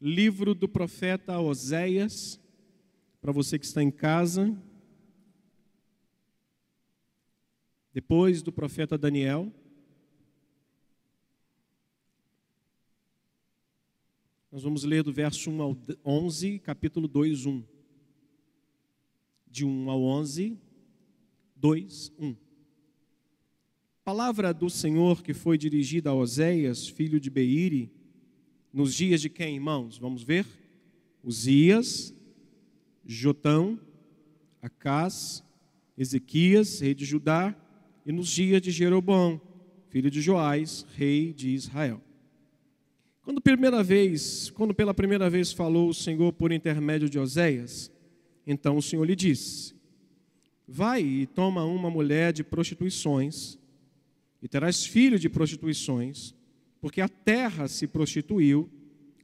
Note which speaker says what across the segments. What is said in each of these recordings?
Speaker 1: livro do profeta Oséias, para você que está em casa. Depois do profeta Daniel. Nós vamos ler do verso 1 ao 11, capítulo 2, 1. De 1 ao 11, 2, 1. Palavra do Senhor que foi dirigida a Oséias, filho de Beire, nos dias de quem, irmãos? Vamos ver? Uzias, Jotão, Acás, Ezequias, rei de Judá, e nos dias de Jeroboão, filho de Joás, rei de Israel. Quando, primeira vez, quando pela primeira vez falou o Senhor por intermédio de Oséias, então o Senhor lhe disse: Vai e toma uma mulher de prostituições, e terás filho de prostituições, porque a terra se prostituiu,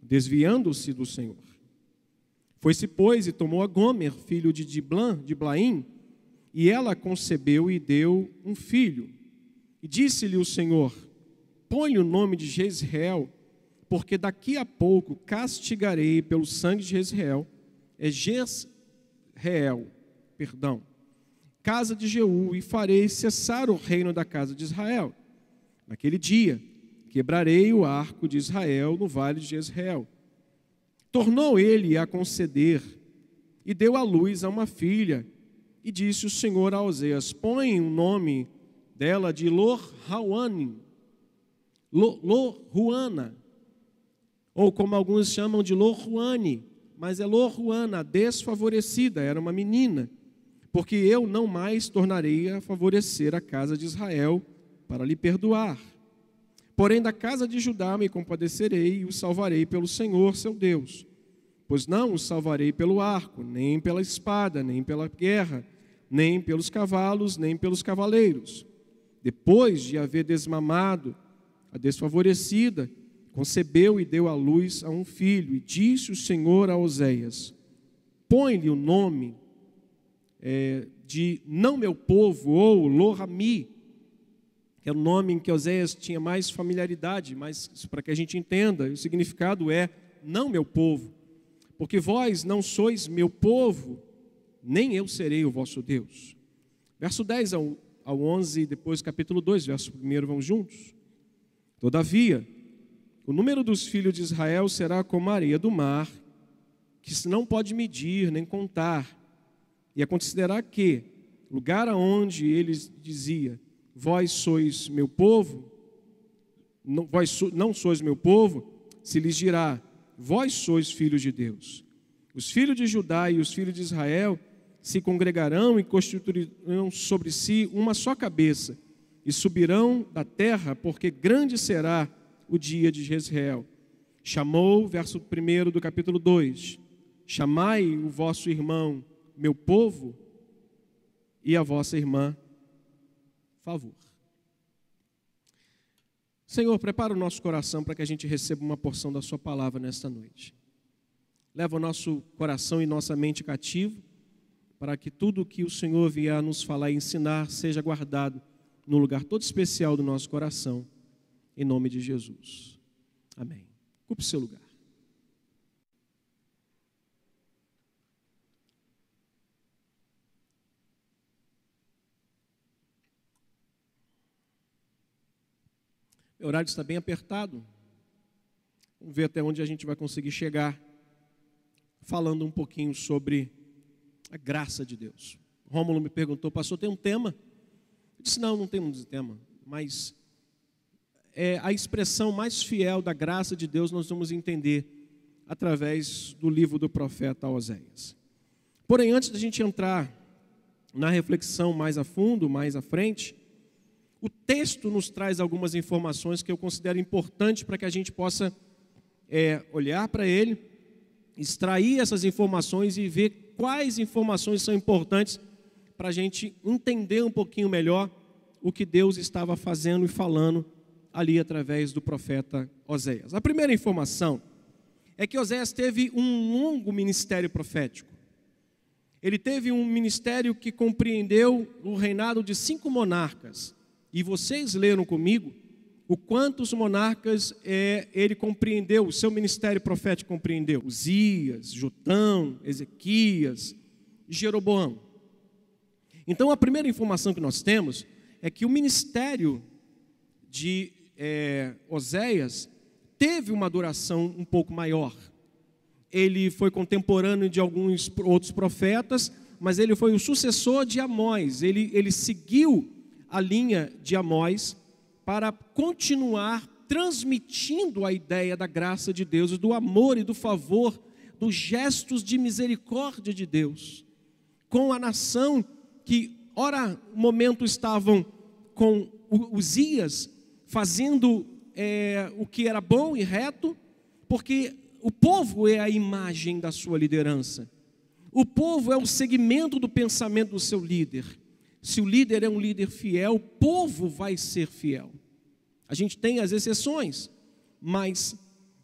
Speaker 1: desviando-se do Senhor. Foi-se, pois, e tomou a Gomer, filho de Diblan, de Blaim, e ela concebeu e deu um filho. E disse-lhe o Senhor: Põe o nome de Jezreel, porque daqui a pouco castigarei pelo sangue de Jezreel, é Jezreel, perdão, casa de Jeú, e farei cessar o reino da casa de Israel. Naquele dia, quebrarei o arco de Israel no vale de Jezreel. Tornou ele a conceder, e deu à luz a uma filha, e disse o Senhor a Oséias: Põe o nome dela de Lor-Ruana, ou como alguns chamam de Lor-Ruane, mas é Lor-Ruana, desfavorecida, era uma menina, porque eu não mais tornarei a favorecer a casa de Israel para lhe perdoar. Porém, da casa de Judá me compadecerei e o salvarei pelo Senhor, seu Deus. Pois não o salvarei pelo arco, nem pela espada, nem pela guerra, nem pelos cavalos, nem pelos cavaleiros. Depois de haver desmamado a desfavorecida, concebeu e deu à luz a um filho, e disse o Senhor a Oséias: Põe-lhe o nome é, de não meu povo, ou Lohami, que é o nome em que Oséias tinha mais familiaridade, mas para que a gente entenda, o significado é não meu povo, porque vós não sois meu povo, nem eu serei o vosso Deus. Verso 10 ao, ao 11, depois capítulo 2, verso 1, vão juntos. Todavia, o número dos filhos de Israel será como a areia do mar, que se não pode medir nem contar. E acontecerá que, lugar aonde eles dizia, vós sois meu povo, não, vós não sois meu povo, se lhes dirá, vós sois filhos de Deus. Os filhos de Judá e os filhos de Israel se congregarão e constituirão sobre si uma só cabeça, e subirão da terra, porque grande será o dia de Jezreel. Chamou, verso 1 do capítulo 2: Chamai o vosso irmão, meu povo, e a vossa irmã, favor. Senhor, prepara o nosso coração para que a gente receba uma porção da Sua palavra nesta noite. Leva o nosso coração e nossa mente cativo para que tudo o que o Senhor vier nos falar e ensinar seja guardado no lugar todo especial do nosso coração, em nome de Jesus. Amém. Ocupe seu lugar. O horário está bem apertado. Vamos ver até onde a gente vai conseguir chegar, falando um pouquinho sobre a graça de Deus. Rômulo me perguntou, pastor, tem um tema? Eu disse, não, não temos tema, mas é a expressão mais fiel da graça de Deus nós vamos entender através do livro do profeta Oséias. Porém, antes da gente entrar na reflexão mais a fundo, mais à frente, o texto nos traz algumas informações que eu considero importantes para que a gente possa é, olhar para ele, extrair essas informações e ver quais informações são importantes para a gente entender um pouquinho melhor o que Deus estava fazendo e falando ali através do profeta Oséias. A primeira informação é que Oséias teve um longo ministério profético. Ele teve um ministério que compreendeu o reinado de cinco monarcas. E vocês leram comigo o quanto os monarcas é, ele compreendeu, o seu ministério profético compreendeu. Uzias, Jotão, Ezequias, Jeroboão. Então a primeira informação que nós temos é que o ministério de é, Oséias teve uma duração um pouco maior. Ele foi contemporâneo de alguns outros profetas, mas ele foi o sucessor de Amós. Ele, ele seguiu a linha de Amós para continuar transmitindo a ideia da graça de Deus, do amor e do favor, dos gestos de misericórdia de Deus, com a nação que, ora, momento estavam com os Ias fazendo é, o que era bom e reto, porque o povo é a imagem da sua liderança. O povo é o segmento do pensamento do seu líder. Se o líder é um líder fiel, o povo vai ser fiel. A gente tem as exceções, mas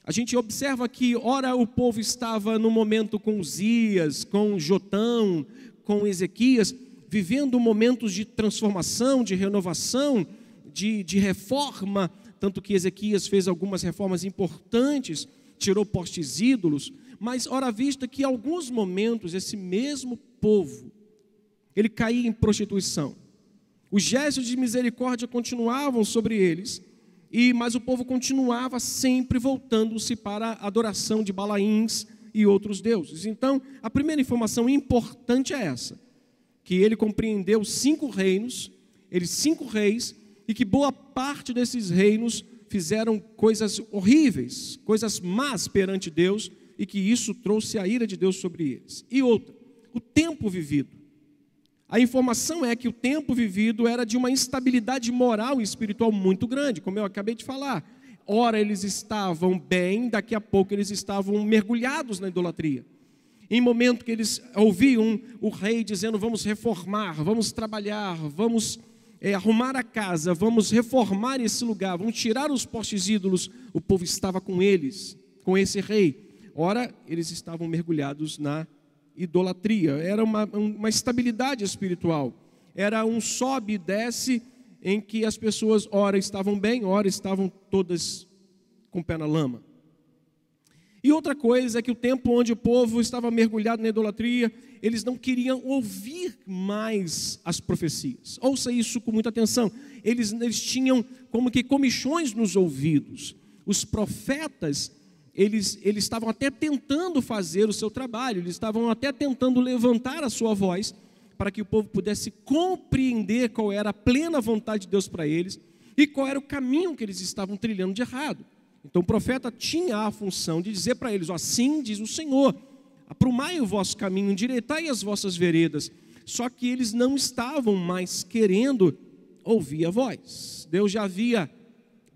Speaker 1: a gente observa que, ora, o povo estava no momento com Uzias, com Jotão, com Ezequias, vivendo momentos de transformação, de renovação, de, de reforma, tanto que Ezequias fez algumas reformas importantes, tirou postes ídolos, mas ora vista que em alguns momentos esse mesmo povo, ele caía em prostituição. Os gestos de misericórdia continuavam sobre eles, e mas o povo continuava sempre voltando-se para a adoração de Balaíns e outros deuses. Então, a primeira informação importante é essa: que ele compreendeu cinco reinos, eles cinco reis, e que boa parte desses reinos fizeram coisas horríveis, coisas más perante Deus, e que isso trouxe a ira de Deus sobre eles. E outra, o tempo vivido. A informação é que o tempo vivido era de uma instabilidade moral e espiritual muito grande, como eu acabei de falar. Ora eles estavam bem, daqui a pouco eles estavam mergulhados na idolatria. Em momento que eles ouviam o rei dizendo: Vamos reformar, vamos trabalhar, vamos é, arrumar a casa, vamos reformar esse lugar, vamos tirar os postes ídolos. O povo estava com eles, com esse rei. Ora, eles estavam mergulhados na idolatria. Era uma, uma estabilidade espiritual. Era um sobe e desce em que as pessoas, ora estavam bem, ora estavam todas com o pé na lama. E outra coisa é que o tempo onde o povo estava mergulhado na idolatria, eles não queriam ouvir mais as profecias. Ouça isso com muita atenção. Eles, eles tinham como que comichões nos ouvidos. Os profetas, eles, eles estavam até tentando fazer o seu trabalho, eles estavam até tentando levantar a sua voz para que o povo pudesse compreender qual era a plena vontade de Deus para eles e qual era o caminho que eles estavam trilhando de errado. Então o profeta tinha a função de dizer para eles: assim diz o Senhor, aprumai o vosso caminho, endireitai as vossas veredas. Só que eles não estavam mais querendo ouvir a voz. Deus já havia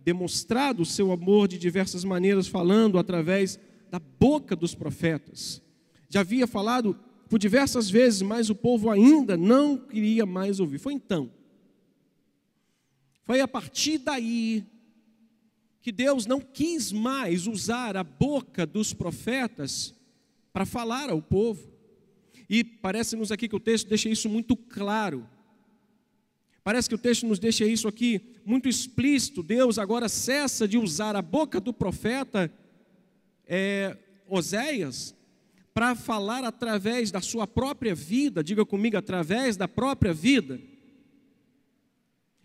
Speaker 1: demonstrado o seu amor de diversas maneiras, falando através da boca dos profetas. Já havia falado por diversas vezes, mas o povo ainda não queria mais ouvir. Foi então. Foi a partir daí que Deus não quis mais usar a boca dos profetas para falar ao povo. E parece-nos aqui que o texto deixa isso muito claro. Parece que o texto nos deixa isso aqui muito explícito. Deus agora cessa de usar a boca do profeta é, Oséias para falar através da sua própria vida, diga comigo, através da própria vida.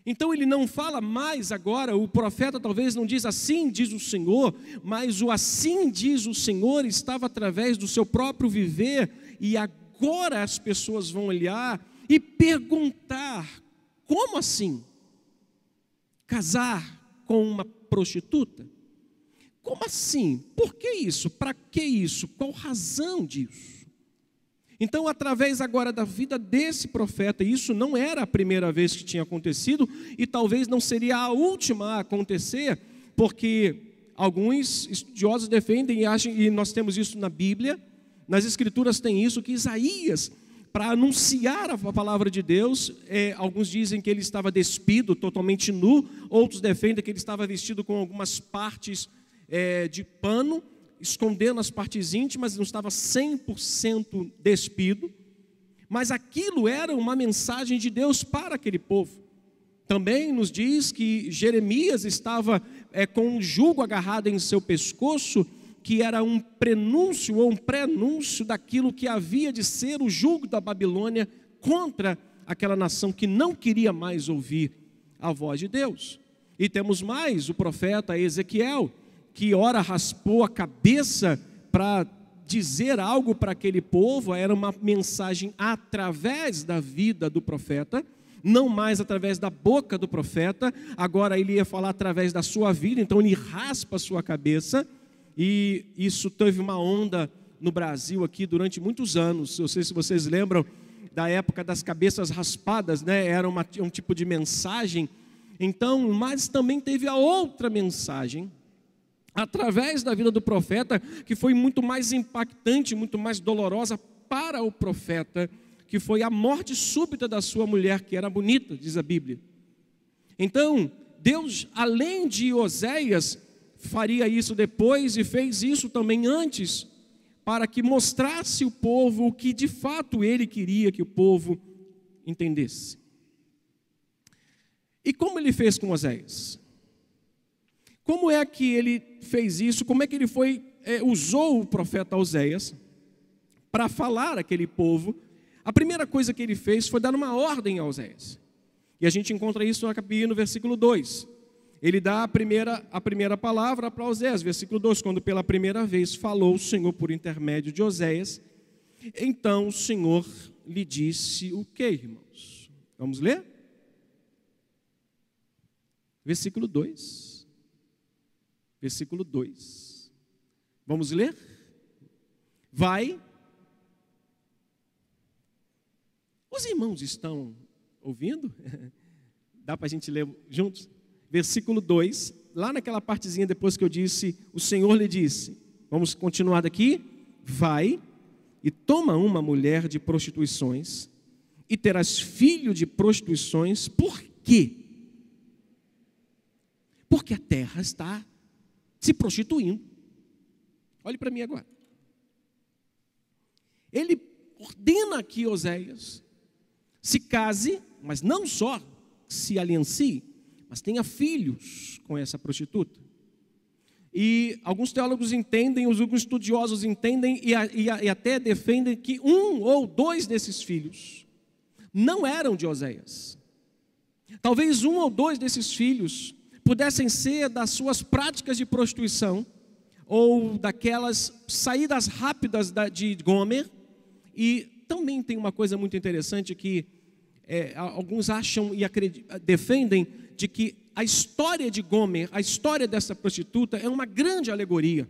Speaker 1: Então ele não fala mais agora, o profeta talvez não diz assim diz o Senhor, mas o assim diz o Senhor estava através do seu próprio viver, e agora as pessoas vão olhar e perguntar: como assim? Casar com uma prostituta? Como assim? Por que isso? Para que isso? Qual razão disso? Então, através agora da vida desse profeta, isso não era a primeira vez que tinha acontecido e talvez não seria a última a acontecer, porque alguns estudiosos defendem e acham, e nós temos isso na Bíblia, nas Escrituras tem isso, que Isaías, para anunciar a palavra de Deus, é, alguns dizem que ele estava despido, totalmente nu, outros defendem que ele estava vestido com algumas partes é, de pano, escondendo as partes íntimas, não estava 100% despido, mas aquilo era uma mensagem de Deus para aquele povo, Também nos diz que Jeremias estava é, com um jugo agarrado em seu pescoço, que era um prenúncio ou um prenúncio daquilo que havia de ser o jugo da Babilônia contra aquela nação que não queria mais ouvir a voz de Deus. E temos mais o profeta Ezequiel, que ora raspou a cabeça para dizer algo para aquele povo, era uma mensagem através da vida do profeta, não mais através da boca do profeta, agora ele ia falar através da sua vida, então ele raspa a sua cabeça, e isso teve uma onda no Brasil aqui durante muitos anos. Não sei se vocês lembram da época das cabeças raspadas, né? Era uma, um tipo de mensagem. Então, mas também teve a outra mensagem, através da vida do profeta, que foi muito mais impactante, muito mais dolorosa para o profeta, que foi a morte súbita da sua mulher, que era bonita, diz a Bíblia. Então, Deus, além de Oséias, faria isso depois e fez isso também antes, para que mostrasse o povo o que de fato ele queria que o povo entendesse. E como ele fez com Oséias? Como é que ele fez isso? Como é que ele foi é, usou o profeta Oséias para falar aquele povo? A primeira coisa que ele fez foi dar uma ordem a Oséias. E a gente encontra isso no versículo 2. Ele dá a primeira, a primeira palavra para Oséias, versículo 2, quando pela primeira vez falou o Senhor por intermédio de Oséias, então o Senhor lhe disse o que, irmãos? Vamos ler? Versículo 2 versículo 2. Vamos ler? Vai. Os irmãos estão ouvindo? Dá para a gente ler juntos? Versículo 2, lá naquela partezinha depois que eu disse, o Senhor lhe disse, vamos continuar daqui? Vai e toma uma mulher de prostituições e terás filho de prostituições, por quê? Porque a terra está se prostituindo. Olhe para mim agora. Ele ordena que Oséias se case, mas não só se aliancie, mas tenha filhos com essa prostituta. E alguns teólogos entendem, os alguns estudiosos entendem e, e, e até defendem que um ou dois desses filhos não eram de Oséias. Talvez um ou dois desses filhos pudessem ser das suas práticas de prostituição ou daquelas saídas rápidas de Gomer. E também tem uma coisa muito interessante que é, alguns acham e defendem de que a história de Gomer, a história dessa prostituta, é uma grande alegoria.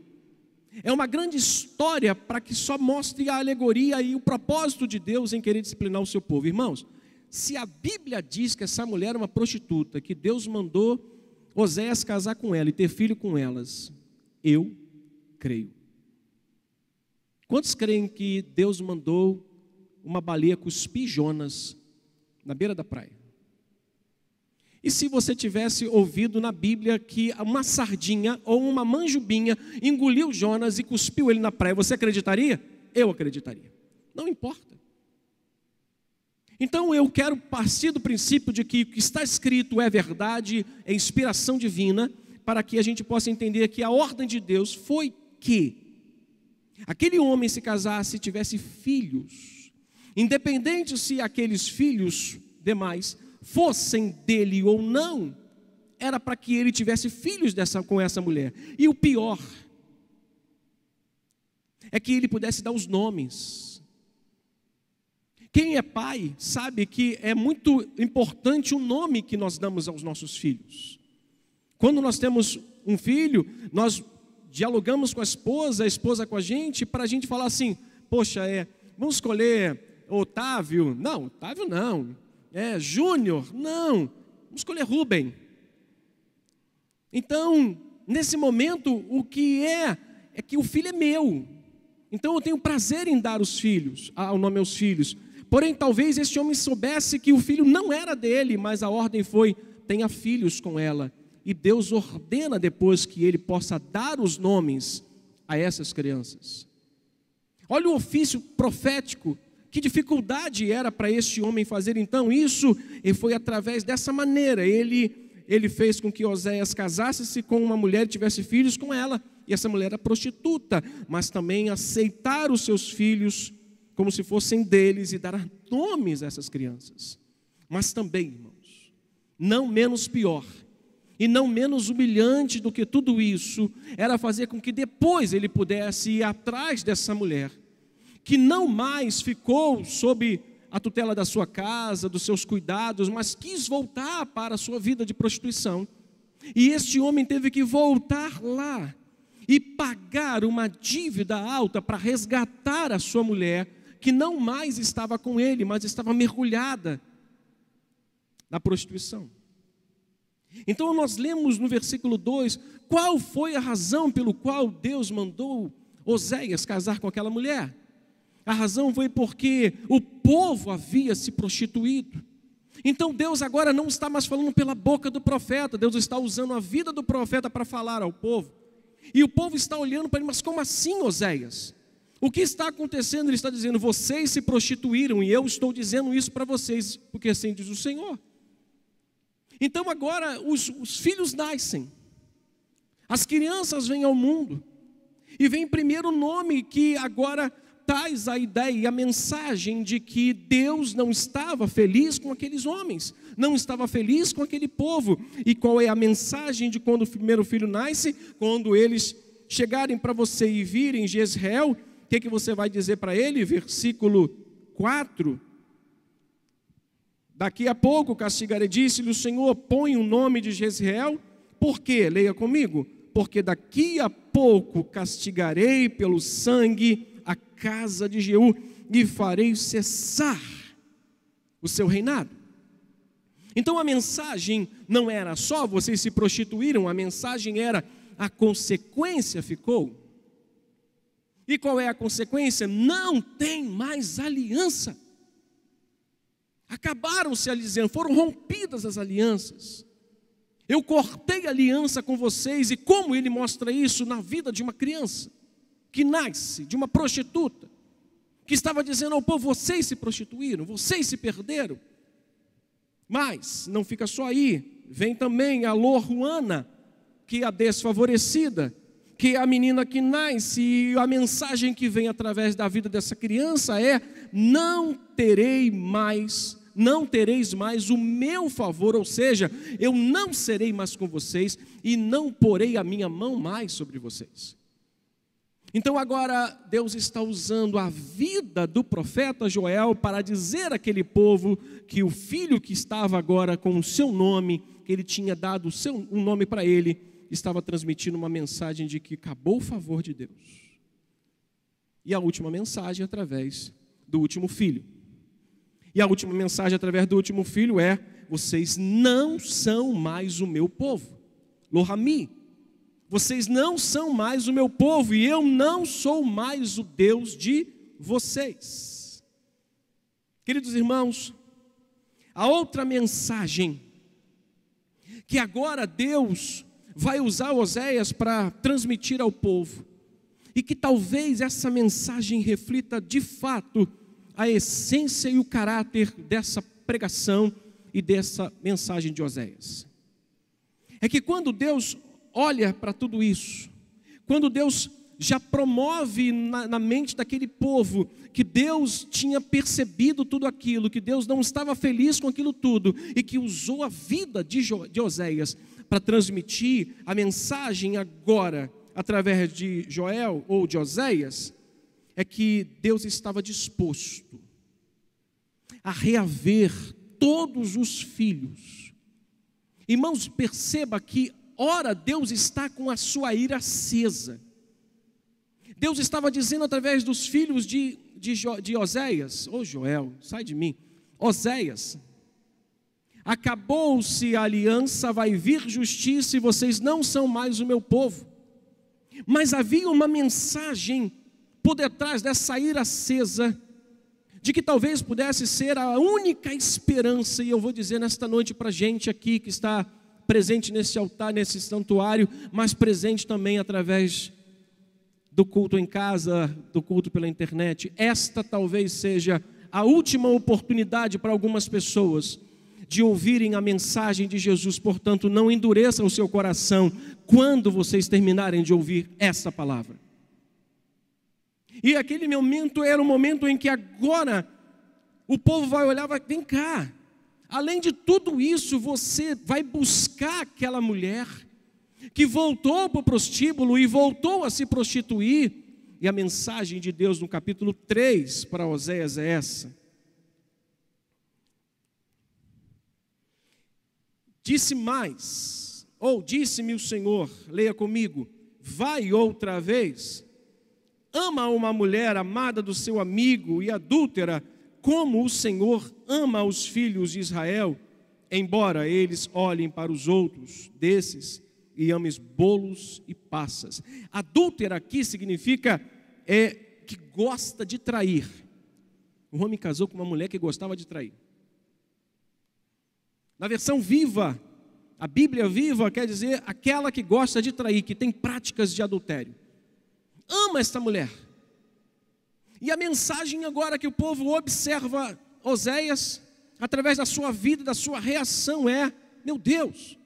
Speaker 1: É uma grande história para que só mostre a alegoria e o propósito de Deus em querer disciplinar o seu povo. Irmãos, se a Bíblia diz que essa mulher é uma prostituta, que Deus mandou Oséias casar com ela e ter filho com elas, eu creio. Quantos creem que Deus mandou uma baleia cuspir Jonas na beira da praia? E se você tivesse ouvido na Bíblia que uma sardinha ou uma manjubinha engoliu Jonas e cuspiu ele na praia, você acreditaria? Eu acreditaria. Não importa. Então eu quero partir do princípio de que o que está escrito é verdade, é inspiração divina, para que a gente possa entender que a ordem de Deus foi que aquele homem se casasse e tivesse filhos, independente se aqueles filhos demais fossem dele ou não, era para que ele tivesse filhos dessa, com essa mulher. E o pior é que ele pudesse dar os nomes quem é pai sabe que é muito importante o nome que nós damos aos nossos filhos. Quando nós temos um filho, nós dialogamos com a esposa, a esposa com a gente, para a gente falar assim: poxa, é, vamos escolher Otávio? Não, Otávio não. É, Júnior? Não. Vamos escolher Rubem. Então, nesse momento, o que é, é que o filho é meu. Então eu tenho prazer em dar os filhos, ao nome aos filhos. Porém, talvez este homem soubesse que o filho não era dele, mas a ordem foi: tenha filhos com ela. E Deus ordena depois que ele possa dar os nomes a essas crianças. Olha o ofício profético Que dificuldade era para este homem fazer então isso? E foi através dessa maneira. Ele ele fez com que Oséias casasse-se com uma mulher e tivesse filhos com ela. E essa mulher era prostituta, mas também aceitar os seus filhos como se fossem deles e dar nomes a essas crianças. Mas também, irmãos, não menos pior e não menos humilhante do que tudo isso, era fazer com que depois ele pudesse ir atrás dessa mulher, que não mais ficou sob a tutela da sua casa, dos seus cuidados, mas quis voltar para a sua vida de prostituição. E este homem teve que voltar lá e pagar uma dívida alta para resgatar a sua mulher, que não mais estava com ele, mas estava mergulhada na prostituição. Então nós lemos no versículo 2 qual foi a razão pelo qual Deus mandou Oséias casar com aquela mulher. A razão foi porque o povo havia se prostituído. Então Deus agora não está mais falando pela boca do profeta, Deus está usando a vida do profeta para falar ao povo. E o povo está olhando para ele, mas como assim, Oséias? O que está acontecendo? Ele está dizendo: vocês se prostituíram e eu estou dizendo isso para vocês, porque assim diz o Senhor. Então agora os, os filhos nascem, as crianças vêm ao mundo, e vem primeiro o nome que agora traz a ideia e a mensagem de que Deus não estava feliz com aqueles homens, não estava feliz com aquele povo. E qual é a mensagem de quando o primeiro filho nasce? Quando eles chegarem para você e virem Jezreel, o que, que você vai dizer para ele? Versículo 4. Daqui a pouco castigarei, disse-lhe o Senhor, põe o nome de Jezreel, por quê? Leia comigo. Porque daqui a pouco castigarei pelo sangue a casa de Jeú e farei cessar o seu reinado. Então a mensagem não era só vocês se prostituíram, a mensagem era a consequência ficou. E qual é a consequência? Não tem mais aliança. Acabaram-se alianças, foram rompidas as alianças. Eu cortei aliança com vocês, e como ele mostra isso na vida de uma criança? Que nasce de uma prostituta, que estava dizendo ao povo: vocês se prostituíram, vocês se perderam. Mas não fica só aí, vem também a Loruana, que é a desfavorecida, que é a menina que nasce, e a mensagem que vem através da vida dessa criança é: não terei mais não tereis mais o meu favor, ou seja, eu não serei mais com vocês e não porei a minha mão mais sobre vocês. Então agora Deus está usando a vida do profeta Joel para dizer àquele povo que o filho que estava agora com o seu nome, que ele tinha dado seu, um nome para ele, estava transmitindo uma mensagem de que acabou o favor de Deus. E a última mensagem através do último filho. E a última mensagem através do último filho é: vocês não são mais o meu povo. Lohami, vocês não são mais o meu povo e eu não sou mais o Deus de vocês. Queridos irmãos, a outra mensagem que agora Deus vai usar Oséias para transmitir ao povo, e que talvez essa mensagem reflita de fato a essência e o caráter dessa pregação e dessa mensagem de Oséias. É que quando Deus olha para tudo isso, quando Deus já promove na, na, mente daquele povo que Deus tinha percebido tudo aquilo, que Deus não estava feliz com aquilo tudo e que usou a vida de, jo, de Oséias para transmitir a mensagem agora através de Joel ou de Oséias, é que Deus estava disposto a reaver todos os filhos. Irmãos, perceba que Ora, Deus está com a sua ira acesa. Deus estava dizendo através dos filhos de, de, de Oséias, ô oh, Joel, sai de mim, Oséias, acabou-se a aliança, vai vir justiça e vocês não são mais o meu povo. Mas havia uma mensagem por detrás dessa ira acesa, de que talvez pudesse ser a única esperança, e eu vou dizer nesta noite para a gente aqui que está presente nesse altar, nesse santuário, mas presente também através do culto em casa, do culto pela internet. Esta talvez seja a última oportunidade para algumas pessoas de ouvirem a mensagem de Jesus, portanto, não endureça o seu coração quando vocês terminarem de ouvir essa palavra. E aquele momento era o momento em que agora o povo vai olhar vai, vem cá, além de tudo isso, você vai buscar aquela mulher que voltou para o prostíbulo e voltou a se prostituir. E a mensagem de Deus no capítulo 3 para Oséias é essa: Disse mais, ou disse-me o Senhor, leia comigo, vai outra vez, ama uma mulher amada do seu amigo e adúltera, como o Senhor ama os filhos de Israel, embora eles olhem para os outros desses e amem bolos e passas. Adúltera aqui significa é, que gosta de trair. Um homem casou com uma mulher que gostava de trair. Na versão viva, a Bíblia viva quer dizer aquela que gosta de trair, que tem práticas de adultério. Ama esta mulher. E a mensagem agora que o povo observa Oséias, através da sua vida, da sua reação, é: meu Deus,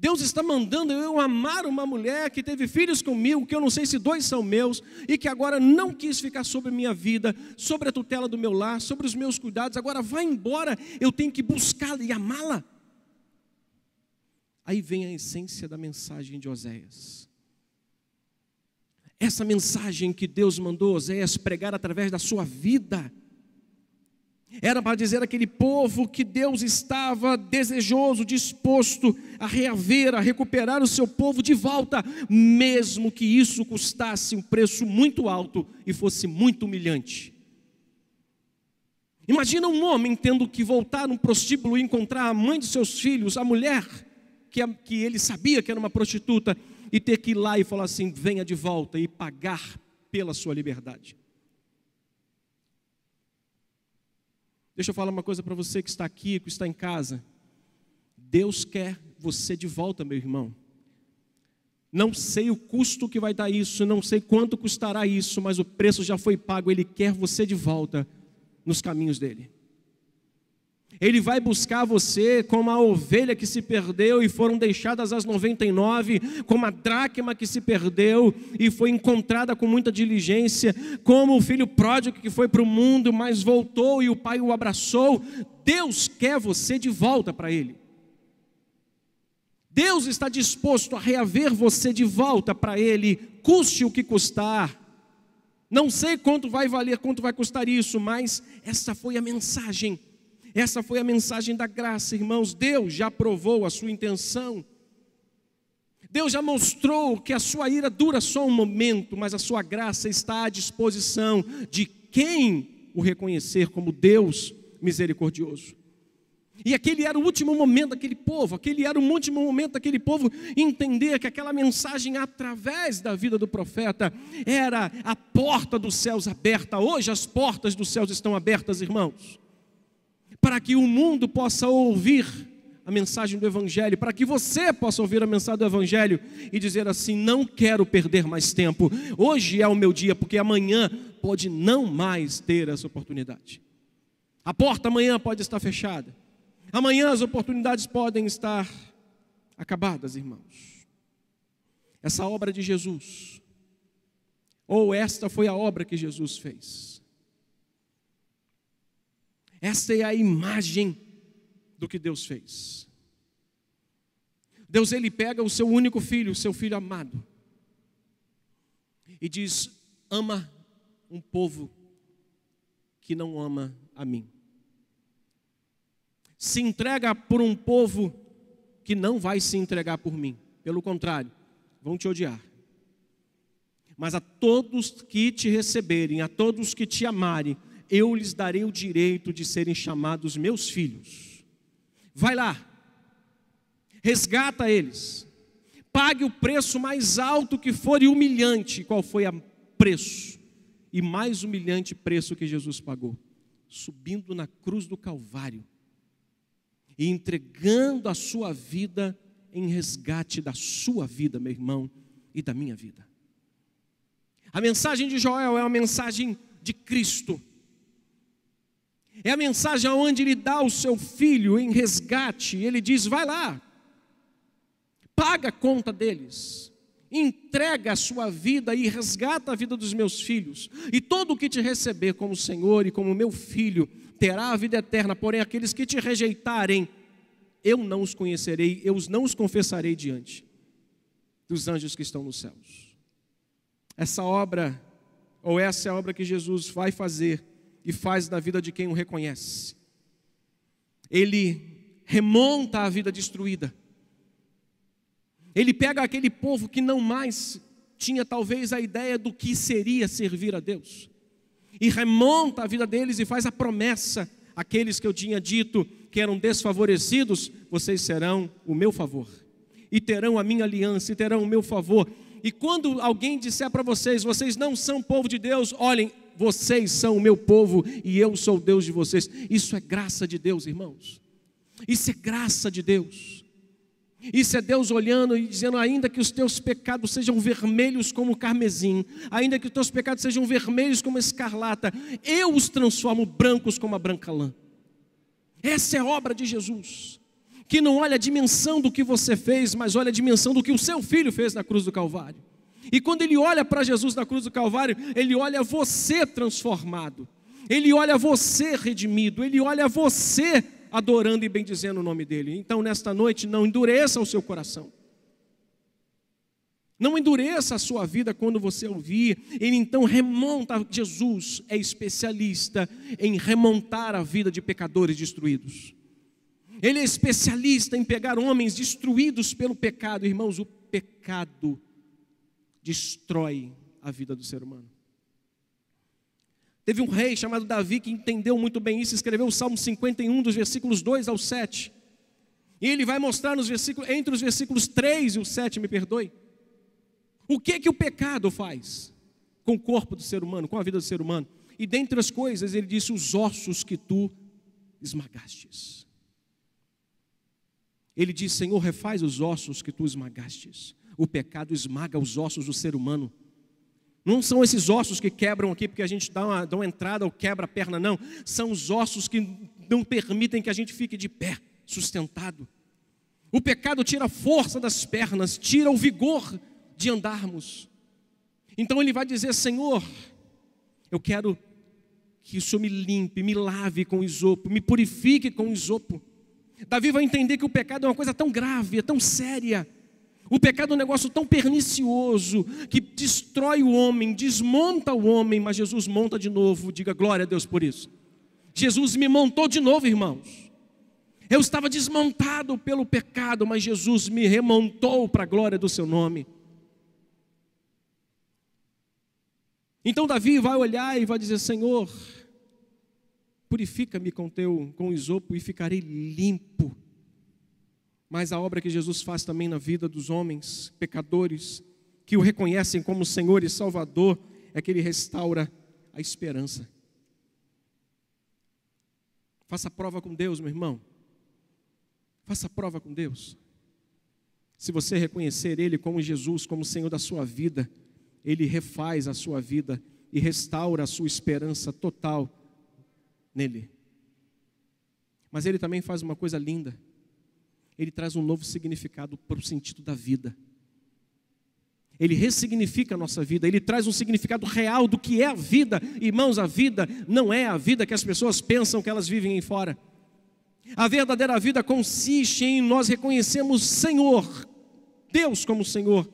Speaker 1: Deus está mandando eu amar uma mulher que teve filhos comigo, que eu não sei se dois são meus, e que agora não quis ficar sobre a minha vida, sobre a tutela do meu lar, sobre os meus cuidados, agora vai embora, eu tenho que buscá-la e amá-la. Aí vem a essência da mensagem de Oséias. Essa mensagem que Deus mandou Oséias pregar através da sua vida, era para dizer aquele povo que Deus estava desejoso, disposto a reaver, a recuperar o seu povo de volta, mesmo que isso custasse um preço muito alto e fosse muito humilhante. Imagina um homem tendo que voltar num prostíbulo e encontrar a mãe de seus filhos, a mulher que, que ele sabia que era uma prostituta, e ter que ir lá e falar assim: venha de volta e pagar pela sua liberdade. Deixa eu falar uma coisa para você que está aqui, que está em casa. Deus quer você de volta, meu irmão. Não sei o custo que vai dar isso, não sei quanto custará isso, mas o preço já foi pago. Ele quer você de volta nos caminhos dele. Ele vai buscar você como a ovelha que se perdeu e foram deixadas as 99, como a dracma que se perdeu e foi encontrada com muita diligência, como o filho pródigo que foi para o mundo, mas voltou e o pai o abraçou. Deus quer você de volta para Ele. Deus está disposto a reaver você de volta para Ele, custe o que custar. Não sei quanto vai valer, quanto vai custar isso, mas essa foi a mensagem essa foi a mensagem da graça, irmãos. Deus já provou a sua intenção. Deus já mostrou que a sua ira dura só um momento, mas a sua graça está à disposição de quem o reconhecer como Deus misericordioso. E aquele era o último momento daquele povo, aquele era o último momento daquele povo entender que aquela mensagem através da vida do profeta era a porta dos céus aberta. Hoje as portas dos céus estão abertas, irmãos para que o mundo possa ouvir a mensagem do Evangelho, para que você possa ouvir a mensagem do Evangelho e dizer assim: não quero perder mais tempo, hoje é o meu dia, porque amanhã pode não mais ter essa oportunidade. A porta amanhã pode estar fechada, amanhã as oportunidades podem estar acabadas, irmãos. Essa obra de Jesus, ou esta foi a obra que Jesus fez essa é a imagem do que Deus fez. Deus ele pega o seu único filho, o seu filho amado, e diz: ama um povo que não ama a mim. Se entrega por um povo que não vai se entregar por mim. Pelo contrário, vão te odiar. Mas a todos que te receberem, a todos que te amarem, eu lhes darei o direito de serem chamados meus filhos. Vai lá, resgata eles, pague o preço mais alto que for e humilhante. Qual foi o preço? E mais humilhante preço que Jesus pagou? Subindo na cruz do Calvário e entregando a sua vida em resgate da sua vida, meu irmão, e da minha vida. A mensagem de Joel é uma mensagem de Cristo É a mensagem onde ele dá o seu filho em resgate. Ele diz: vai lá, paga a conta deles, entrega a sua vida e resgata a vida dos meus filhos. E todo o que te receber como Senhor e como meu filho terá a vida eterna. Porém, aqueles que te rejeitarem, eu não os conhecerei, eu não os confessarei diante dos anjos que estão nos céus. Essa obra, ou essa é a obra que Jesus vai fazer e faz na vida de quem o reconhece. Ele remonta a vida destruída. Ele pega aquele povo que não mais tinha talvez a ideia do que seria servir a Deus. E remonta a vida deles e faz a promessa àqueles que eu tinha dito que eram desfavorecidos, vocês serão o meu favor. E terão a minha aliança, e terão o meu favor. E quando alguém disser para vocês, vocês não são povo de Deus, olhem, vocês são o meu povo e eu sou o Deus de vocês. Isso é graça de Deus, irmãos. Isso é graça de Deus. Isso é Deus olhando e dizendo: ainda que os teus pecados sejam vermelhos como carmesim, ainda que os teus pecados sejam vermelhos como escarlata, eu os transformo brancos como a branca lã. Essa é a obra de Jesus, que não olha a dimensão do que você fez, mas olha a dimensão do que o seu filho fez na cruz do Calvário. E quando ele olha para Jesus na cruz do Calvário, ele olha você transformado, ele olha você redimido, ele olha você adorando e bendizendo o nome dele. Então, nesta noite, não endureça o seu coração. Não endureça a sua vida quando você ouvir. Ele então remonta. Jesus é especialista em remontar a vida de pecadores destruídos. Ele é especialista em pegar homens destruídos pelo pecado. Irmãos, o pecado destrói a vida do ser humano. Teve um rei chamado Davi que entendeu muito bem isso, escreveu o Salmo 51, dos versículos 2 ao 7. E ele vai mostrar nos versículos, entre os versículos 3 e o 7, me perdoe, o que que o pecado faz com o corpo do ser humano, com a vida do ser humano. E dentre as coisas, ele disse: os ossos que tu esmagastes. Ele diz: Senhor, refaz os ossos que tu esmagastes. O pecado esmaga os ossos do ser humano. Não são esses ossos que quebram aqui porque a gente dá uma, dá uma entrada ou quebra a perna, não. São os ossos que não permitem que a gente fique de pé, sustentado. O pecado tira a força das pernas, tira o vigor de andarmos. Então ele vai dizer: Senhor, eu quero que o Senhor me limpe, me lave com isopo, me purifique com isopo. Davi vai entender que o pecado é uma coisa tão grave, é tão séria, o pecado é um negócio tão pernicioso que destrói o homem, desmonta o homem, mas Jesus monta de novo. Diga glória a Deus por isso. Jesus me montou de novo, irmãos. Eu estava desmontado pelo pecado, mas Jesus me remontou para a glória do seu nome. Então Davi vai olhar e vai dizer: Senhor, purifica-me com teu com isopo e ficarei limpo mas a obra que Jesus faz também na vida dos homens pecadores que o reconhecem como Senhor e Salvador é que ele restaura a esperança. Faça prova com Deus, meu irmão. Faça prova com Deus. Se você reconhecer Ele como Jesus, como Senhor da sua vida, Ele refaz a sua vida e restaura a sua esperança total nele. Mas Ele também faz uma coisa linda ele traz um novo significado para o sentido da vida. Ele ressignifica a nossa vida, ele traz um significado real do que é a vida. Irmãos, a vida não é a vida que as pessoas pensam que elas vivem em fora. A verdadeira vida consiste em nós reconhecermos Senhor, Deus como Senhor.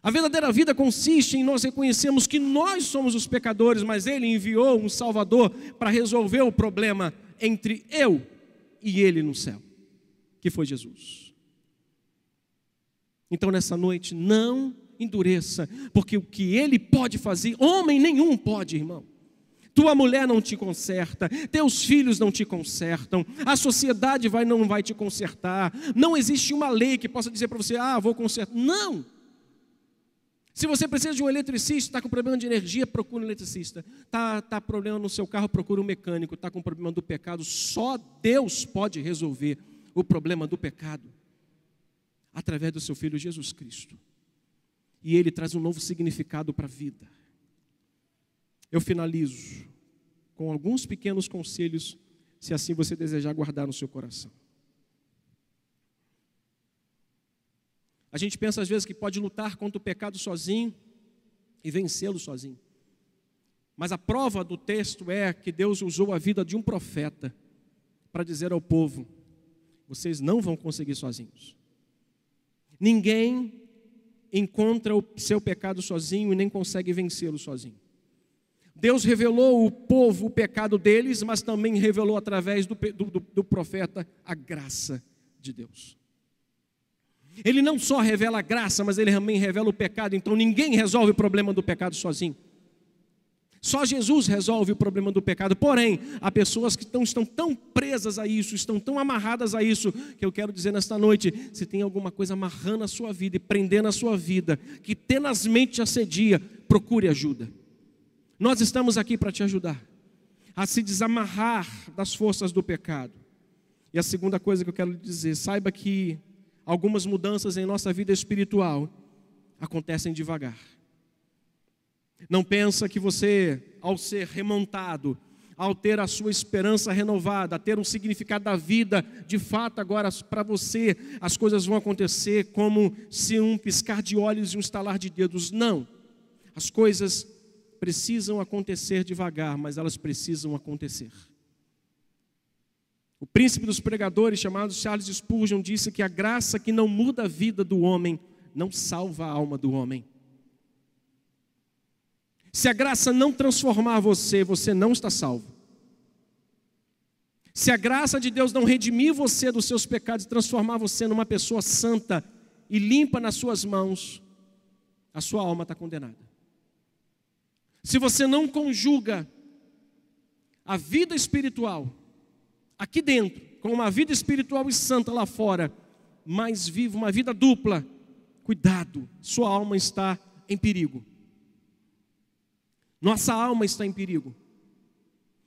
Speaker 1: A verdadeira vida consiste em nós reconhecermos que nós somos os pecadores, mas Ele enviou um Salvador para resolver o problema entre eu e Ele no céu que foi Jesus. Então, nessa noite, não endureça, porque o que ele pode fazer, homem nenhum pode, irmão. Tua mulher não te conserta, teus filhos não te consertam, a sociedade vai, não vai te consertar, não existe uma lei que possa dizer para você, ah, vou consertar. Não! Se você precisa de um eletricista, está com problema de energia, procura um eletricista. Está tá problema no seu carro, procura um mecânico. Está com problema do pecado, só Deus pode resolver o problema do pecado através do seu filho Jesus Cristo. E ele traz um novo significado para a vida. Eu finalizo com alguns pequenos conselhos, se assim você desejar guardar no seu coração. A gente pensa às vezes que pode lutar contra o pecado sozinho e vencê-lo sozinho. Mas a prova do texto é que Deus usou a vida de um profeta para dizer ao povo: vocês não vão conseguir sozinhos. Ninguém encontra o seu pecado sozinho e nem consegue vencê-lo sozinho. Deus revelou ao povo o pecado deles, mas também revelou através do, do, do profeta a graça de Deus. Ele não só revela a graça, mas ele também revela o pecado. Então ninguém resolve o problema do pecado sozinho. Só Jesus resolve o problema do pecado. Porém, há pessoas que estão, estão tão presas a isso, estão tão amarradas a isso, que eu quero dizer nesta noite: se tem alguma coisa amarrando a sua vida e prendendo a sua vida, que tenazmente te assedia, procure ajuda. Nós estamos aqui para te ajudar a se desamarrar das forças do pecado. E a segunda coisa que eu quero dizer, saiba que algumas mudanças em nossa vida espiritual acontecem devagar. Não pensa que você, ao ser remontado, ao ter a sua esperança renovada, a ter um significado da vida, de fato agora para você as coisas vão acontecer como se um piscar de olhos e um estalar de dedos. Não. As coisas precisam acontecer devagar, mas elas precisam acontecer. O príncipe dos pregadores, chamado Charles Spurgeon, disse que a graça que não muda a vida do homem não salva a alma do homem. Se a graça não transformar você, você não está salvo. Se a graça de Deus não redimir você dos seus pecados e transformar você numa pessoa santa e limpa nas suas mãos, a sua alma está condenada. Se você não conjuga a vida espiritual aqui dentro com uma vida espiritual e santa lá fora, mais viva, uma vida dupla, cuidado, sua alma está em perigo. Nossa alma está em perigo.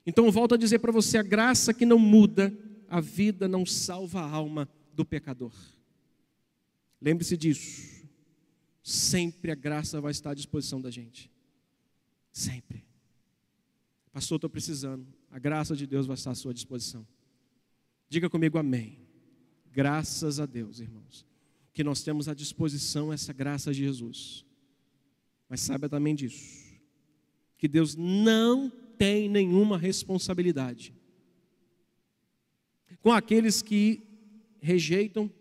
Speaker 1: Então eu volto a dizer para você: a graça que não muda, a vida não salva a alma do pecador. Lembre-se disso. Sempre a graça vai estar à disposição da gente. Sempre. Pastor, estou precisando. A graça de Deus vai estar à sua disposição. Diga comigo amém. Graças a Deus, irmãos, que nós temos à disposição essa graça de Jesus. Mas saiba também disso que Deus não tem nenhuma responsabilidade com aqueles que rejeitam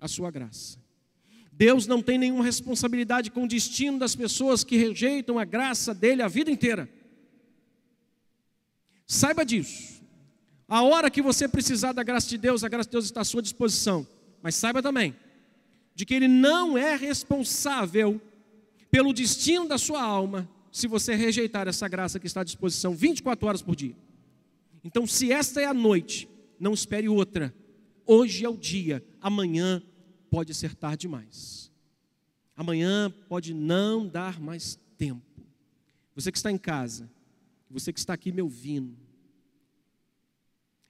Speaker 1: a sua graça. Deus não tem nenhuma responsabilidade com o destino das pessoas que rejeitam a graça dele a vida inteira. Saiba disso. A hora que você precisar da graça de Deus, a graça de Deus está à sua disposição. Mas saiba também de que ele não é responsável pelo destino da sua alma se você rejeitar essa graça que está à disposição 24 horas por dia. Então, se esta é a noite, não espere outra. Hoje é o dia, amanhã pode ser tarde demais. Amanhã pode não dar mais tempo. Você que está em casa, você que está aqui me ouvindo.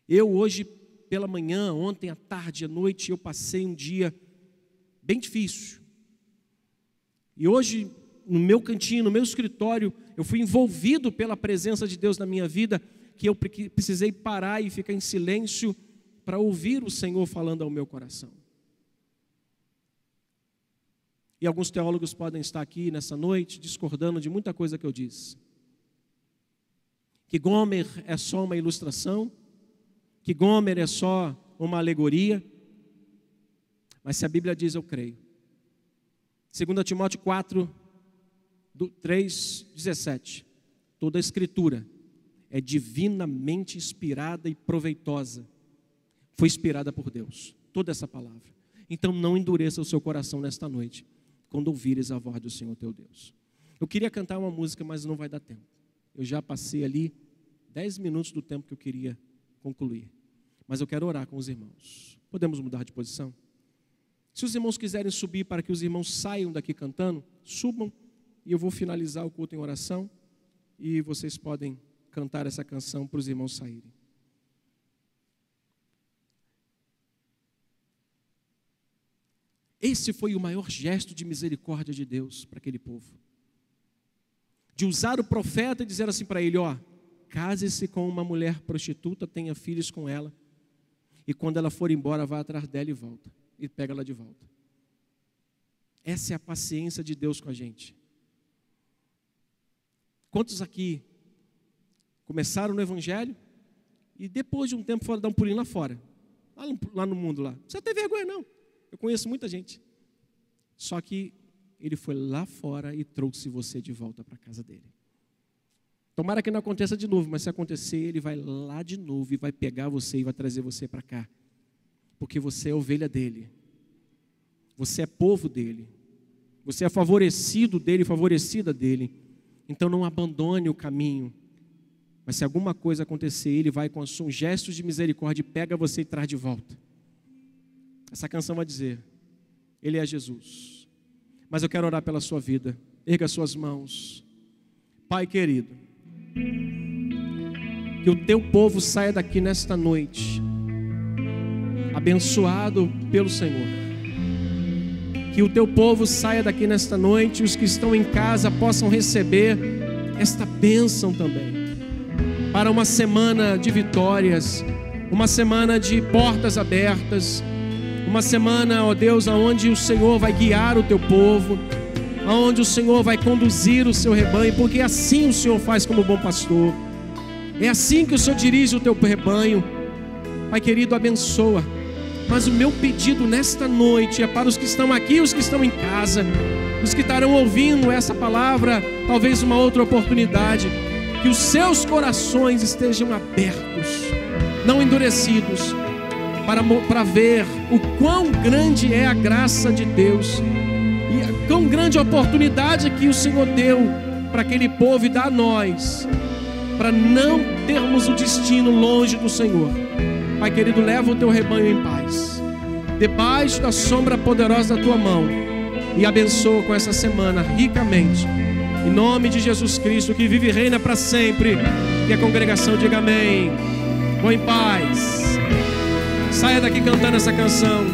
Speaker 1: Eu hoje pela manhã, ontem à tarde, à noite, eu passei um dia bem difícil. E hoje no meu cantinho, no meu escritório, eu fui envolvido pela presença de Deus na minha vida, que eu precisei parar e ficar em silêncio para ouvir o Senhor falando ao meu coração. E alguns teólogos podem estar aqui nessa noite discordando de muita coisa que eu disse. Que Gomer é só uma ilustração, que Gomer é só uma alegoria, mas se a Bíblia diz, eu creio. 2 Timóteo 4, 3,17. Toda a escritura é divinamente inspirada e proveitosa. Foi inspirada por Deus, toda essa palavra. Então não endureça o seu coração nesta noite, quando ouvires a voz do Senhor teu Deus. Eu queria cantar uma música, mas não vai dar tempo. Eu já passei ali dez minutos do tempo que eu queria concluir. Mas eu quero orar com os irmãos. Podemos mudar de posição? Se os irmãos quiserem subir para que os irmãos saiam daqui cantando, subam. E eu vou finalizar o culto em oração e vocês podem cantar essa canção para os irmãos saírem. Esse foi o maior gesto de misericórdia de Deus para aquele povo. de usar o profeta e dizer assim para ele: ó, case-se com uma mulher prostituta, tenha filhos com ela, e quando ela for embora, vá atrás dela e volta, e pega ela de volta. Essa é a paciência de Deus com a gente. Quantos aqui começaram no Evangelho e depois de um tempo foram dar um pulinho lá fora, lá no, mundo lá? Não precisa ter vergonha, não. Eu conheço muita gente. Só que ele foi lá fora e trouxe você de volta para a casa dele. Tomara que não aconteça de novo, mas se acontecer, ele vai lá de novo e vai pegar você e vai trazer você para cá. Porque você é ovelha dele. Você é povo dele. Você é favorecido dele, favorecida dele. Então não abandone o caminho. Mas se alguma coisa acontecer, ele vai com um gesto de misericórdia, pega você e traz de volta. Essa canção vai dizer: Ele é Jesus. Mas eu quero orar pela sua vida. Erga suas mãos. Pai querido, que o teu povo saia daqui nesta noite, abençoado pelo Senhor. Que o teu povo saia daqui nesta noite, os que estão em casa possam receber esta bênção também. Para uma semana de vitórias, uma semana de portas abertas, uma semana, ó Deus, aonde o Senhor vai guiar o teu povo, aonde o Senhor vai conduzir o seu rebanho, porque assim o Senhor faz como bom pastor. É assim que o Senhor dirige o teu rebanho. Pai querido, abençoa. Mas o meu pedido nesta noite é para os que estão aqui os que estão em casa, os que estarão ouvindo essa palavra, talvez uma outra oportunidade, que os seus corações estejam abertos, não endurecidos, para, para ver o quão grande é a graça de Deus e a quão grande oportunidade que o Senhor deu para aquele povo e dá a nós, para não termos o destino longe do Senhor. Pai querido, leva o teu rebanho em paz, debaixo da sombra poderosa da tua mão, e abençoa com essa semana ricamente. Em nome de Jesus Cristo, que vive e reina para sempre. E a congregação diga amém. Vou em paz. Saia daqui cantando essa canção.